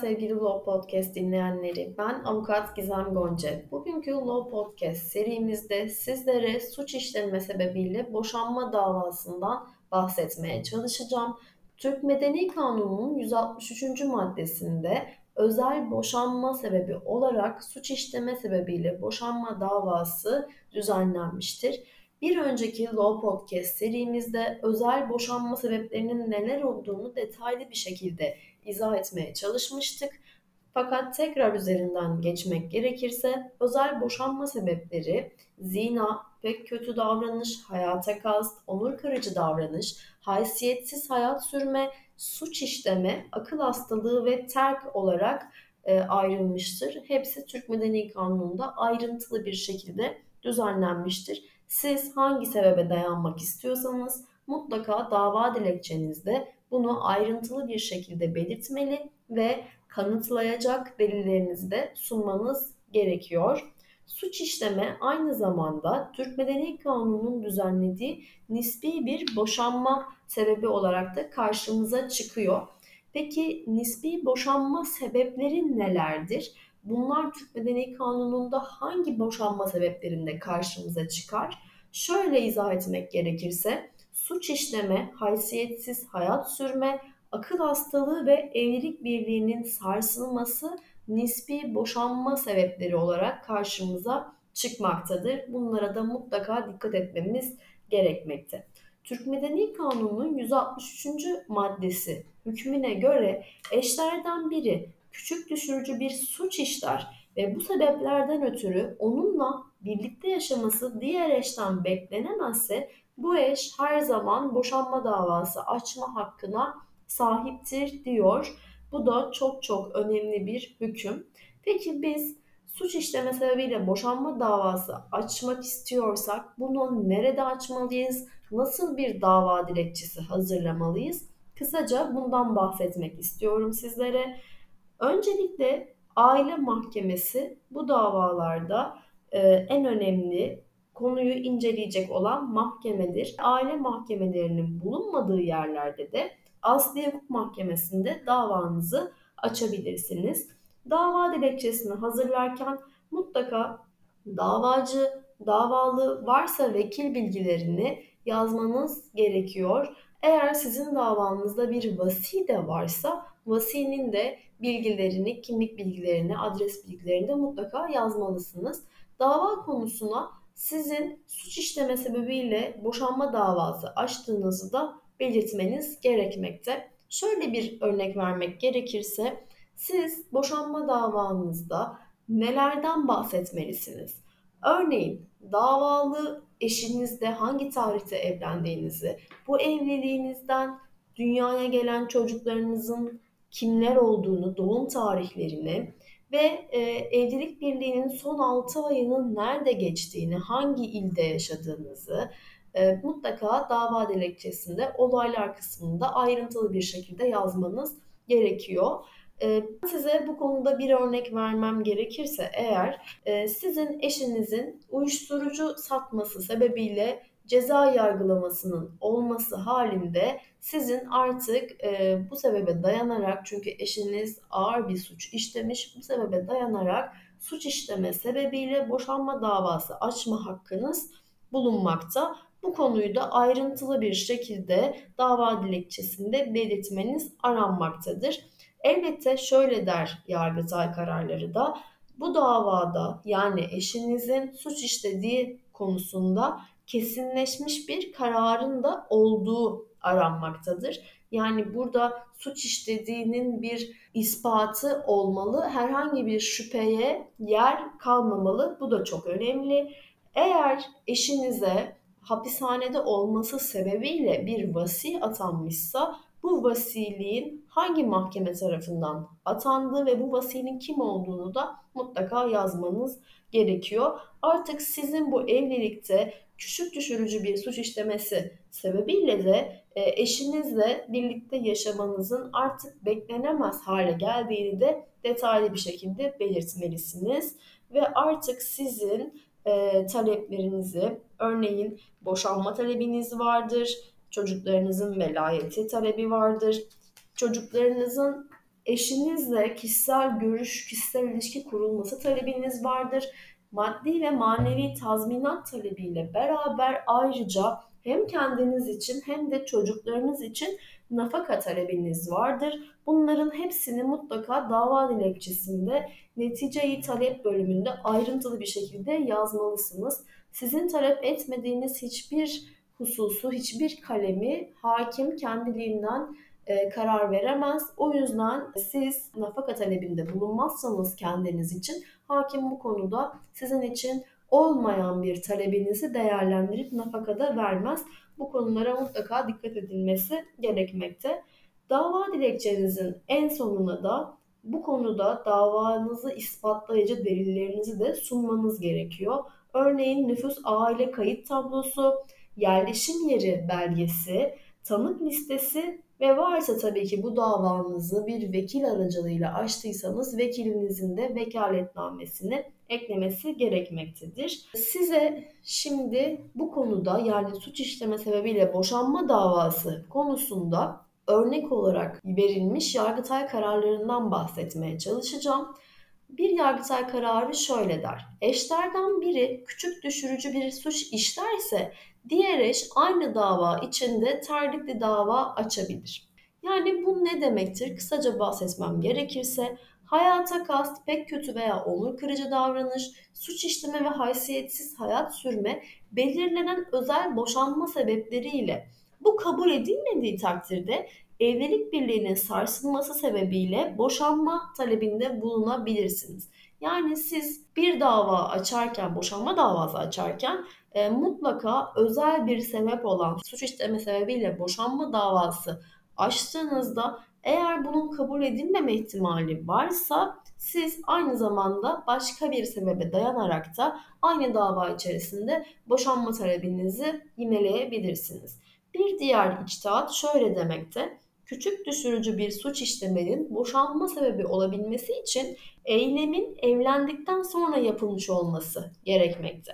sevgili Law Podcast dinleyenleri. Ben avukat Gizem Gonca. Bugünkü Law Podcast serimizde sizlere suç işleme sebebiyle boşanma davasından bahsetmeye çalışacağım. Türk Medeni Kanunu'nun 163. maddesinde özel boşanma sebebi olarak suç işleme sebebiyle boşanma davası düzenlenmiştir. Bir önceki Law Podcast serimizde özel boşanma sebeplerinin neler olduğunu detaylı bir şekilde izah etmeye çalışmıştık. Fakat tekrar üzerinden geçmek gerekirse özel boşanma sebepleri zina, pek kötü davranış, hayata kast, onur kırıcı davranış, haysiyetsiz hayat sürme, suç işleme, akıl hastalığı ve terk olarak e, ayrılmıştır. Hepsi Türk Medeni Kanunu'nda ayrıntılı bir şekilde düzenlenmiştir. Siz hangi sebebe dayanmak istiyorsanız mutlaka dava dilekçenizde bunu ayrıntılı bir şekilde belirtmeli ve kanıtlayacak delillerinizi de sunmanız gerekiyor. Suç işleme aynı zamanda Türk Medeni Kanunu'nun düzenlediği nispi bir boşanma sebebi olarak da karşımıza çıkıyor. Peki nispi boşanma sebepleri nelerdir? Bunlar Türk Medeni Kanunu'nda hangi boşanma sebeplerinde karşımıza çıkar? Şöyle izah etmek gerekirse suç işleme, haysiyetsiz hayat sürme, akıl hastalığı ve evlilik birliğinin sarsılması nispi boşanma sebepleri olarak karşımıza çıkmaktadır. Bunlara da mutlaka dikkat etmemiz gerekmekte. Türk Medeni Kanunu'nun 163. maddesi hükmüne göre eşlerden biri küçük düşürücü bir suç işler ve bu sebeplerden ötürü onunla birlikte yaşaması diğer eşten beklenemezse bu eş her zaman boşanma davası açma hakkına sahiptir diyor. Bu da çok çok önemli bir hüküm. Peki biz suç işleme sebebiyle boşanma davası açmak istiyorsak bunu nerede açmalıyız? Nasıl bir dava dilekçesi hazırlamalıyız? Kısaca bundan bahsetmek istiyorum sizlere. Öncelikle aile mahkemesi bu davalarda e, en önemli konuyu inceleyecek olan mahkemedir. Aile mahkemelerinin bulunmadığı yerlerde de Asli Hukuk Mahkemesi'nde davanızı açabilirsiniz. Dava dilekçesini hazırlarken mutlaka davacı, davalı varsa vekil bilgilerini yazmanız gerekiyor. Eğer sizin davanızda bir vasi de varsa vasinin de bilgilerini, kimlik bilgilerini, adres bilgilerini de mutlaka yazmalısınız. Dava konusuna sizin suç işleme sebebiyle boşanma davası açtığınızı da belirtmeniz gerekmekte. Şöyle bir örnek vermek gerekirse siz boşanma davanızda nelerden bahsetmelisiniz? Örneğin davalı eşinizle hangi tarihte evlendiğinizi, bu evliliğinizden dünyaya gelen çocuklarınızın kimler olduğunu, doğum tarihlerini, ve e, evlilik birliğinin son 6 ayının nerede geçtiğini, hangi ilde yaşadığınızı e, mutlaka dava dilekçesinde olaylar kısmında ayrıntılı bir şekilde yazmanız gerekiyor. E, size bu konuda bir örnek vermem gerekirse eğer e, sizin eşinizin uyuşturucu satması sebebiyle ceza yargılamasının olması halinde sizin artık e, bu sebebe dayanarak çünkü eşiniz ağır bir suç işlemiş bu sebebe dayanarak suç işleme sebebiyle boşanma davası açma hakkınız bulunmakta. Bu konuyu da ayrıntılı bir şekilde dava dilekçesinde belirtmeniz aranmaktadır. Elbette şöyle der Yargıtay kararları da bu davada yani eşinizin suç işlediği konusunda kesinleşmiş bir kararın da olduğu aranmaktadır. Yani burada suç işlediğinin bir ispatı olmalı. Herhangi bir şüpheye yer kalmamalı. Bu da çok önemli. Eğer eşinize hapishanede olması sebebiyle bir vasi atanmışsa bu vasiliğin hangi mahkeme tarafından atandığı ve bu vasinin kim olduğunu da mutlaka yazmanız gerekiyor. Artık sizin bu evlilikte küçük düşürücü bir suç işlemesi sebebiyle de e, eşinizle birlikte yaşamanızın artık beklenemez hale geldiğini de detaylı bir şekilde belirtmelisiniz. Ve artık sizin e, taleplerinizi, örneğin boşanma talebiniz vardır, çocuklarınızın velayeti talebi vardır, çocuklarınızın eşinizle kişisel görüş, kişisel ilişki kurulması talebiniz vardır. Maddi ve manevi tazminat talebiyle beraber ayrıca hem kendiniz için hem de çocuklarınız için nafaka talebiniz vardır. Bunların hepsini mutlaka dava dilekçesinde neticeyi talep bölümünde ayrıntılı bir şekilde yazmalısınız. Sizin talep etmediğiniz hiçbir hususu, hiçbir kalemi hakim kendiliğinden e, karar veremez. O yüzden siz nafaka talebinde bulunmazsanız kendiniz için hakim bu konuda sizin için olmayan bir talebinizi değerlendirip nafakada vermez. Bu konulara mutlaka dikkat edilmesi gerekmekte. Dava dilekçenizin en sonuna da bu konuda davanızı ispatlayıcı delillerinizi de sunmanız gerekiyor. Örneğin nüfus aile kayıt tablosu, yerleşim yeri belgesi, tanık listesi ve varsa tabii ki bu davanızı bir vekil aracılığıyla açtıysanız vekilinizin de vekaletnamesini eklemesi gerekmektedir. Size şimdi bu konuda yani suç işleme sebebiyle boşanma davası konusunda örnek olarak verilmiş Yargıtay kararlarından bahsetmeye çalışacağım. Bir Yargıtay kararı şöyle der. Eşlerden biri küçük düşürücü bir suç işlerse diğer eş aynı dava içinde terdikli dava açabilir. Yani bu ne demektir? Kısaca bahsetmem gerekirse hayata kast, pek kötü veya onur kırıcı davranış, suç işleme ve haysiyetsiz hayat sürme belirlenen özel boşanma sebepleriyle bu kabul edilmediği takdirde evlilik birliğinin sarsılması sebebiyle boşanma talebinde bulunabilirsiniz. Yani siz bir dava açarken, boşanma davası açarken e, mutlaka özel bir sebep olan suç işleme sebebiyle boşanma davası açtığınızda eğer bunun kabul edilmeme ihtimali varsa siz aynı zamanda başka bir sebebe dayanarak da aynı dava içerisinde boşanma talebinizi yineleyebilirsiniz. Bir diğer içtihat şöyle demekte küçük düşürücü bir suç işlemenin boşanma sebebi olabilmesi için eylemin evlendikten sonra yapılmış olması gerekmekte.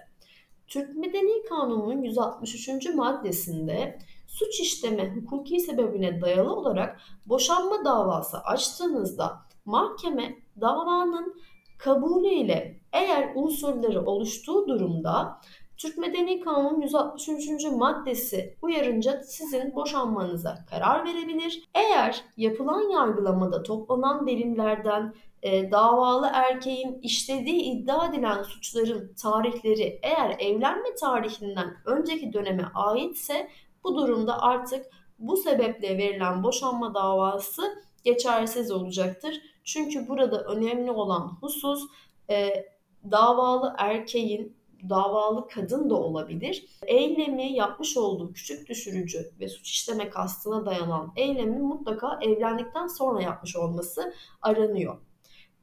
Türk Medeni Kanunu'nun 163. maddesinde suç işleme hukuki sebebine dayalı olarak boşanma davası açtığınızda mahkeme davanın kabulüyle eğer unsurları oluştuğu durumda Türk Medeni Kanunu 163. maddesi uyarınca sizin boşanmanıza karar verebilir. Eğer yapılan yargılamada toplanan delillerden e, davalı erkeğin işlediği iddia edilen suçların tarihleri eğer evlenme tarihinden önceki döneme aitse bu durumda artık bu sebeple verilen boşanma davası geçersiz olacaktır. Çünkü burada önemli olan husus e, davalı erkeğin davalı kadın da olabilir. Eylemi yapmış olduğu küçük düşürücü ve suç işleme kastına dayanan eylemi mutlaka evlendikten sonra yapmış olması aranıyor.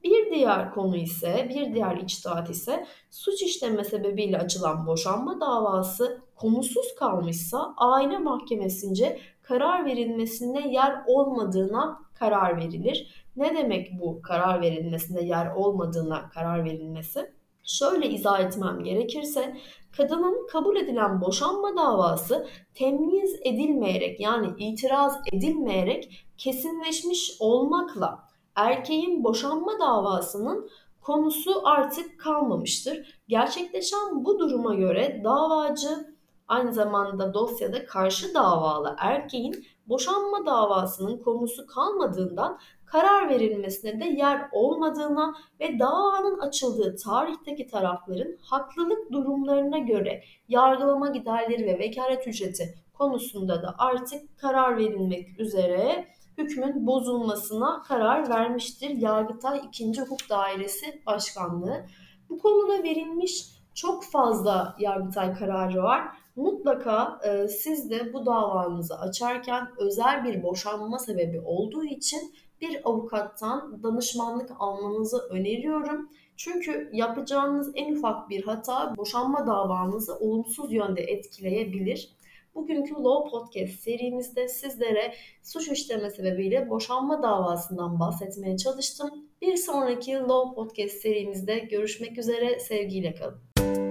Bir diğer konu ise, bir diğer içtihat ise suç işleme sebebiyle açılan boşanma davası konusuz kalmışsa aile mahkemesince karar verilmesine yer olmadığına karar verilir. Ne demek bu karar verilmesine yer olmadığına karar verilmesi? Şöyle izah etmem gerekirse kadının kabul edilen boşanma davası temyiz edilmeyerek yani itiraz edilmeyerek kesinleşmiş olmakla erkeğin boşanma davasının konusu artık kalmamıştır. Gerçekleşen bu duruma göre davacı aynı zamanda dosyada karşı davalı erkeğin boşanma davasının konusu kalmadığından karar verilmesine de yer olmadığına ve davanın açıldığı tarihteki tarafların haklılık durumlarına göre yargılama giderleri ve vekalet ücreti konusunda da artık karar verilmek üzere hükmün bozulmasına karar vermiştir Yargıtay 2. Hukuk Dairesi Başkanlığı. Bu konuda verilmiş çok fazla Yargıtay kararı var. Mutlaka e, siz de bu davanızı açarken özel bir boşanma sebebi olduğu için bir avukattan danışmanlık almanızı öneriyorum. Çünkü yapacağınız en ufak bir hata boşanma davanızı olumsuz yönde etkileyebilir. Bugünkü Law Podcast serimizde sizlere suç işleme sebebiyle boşanma davasından bahsetmeye çalıştım. Bir sonraki Law Podcast serimizde görüşmek üzere sevgiyle kalın.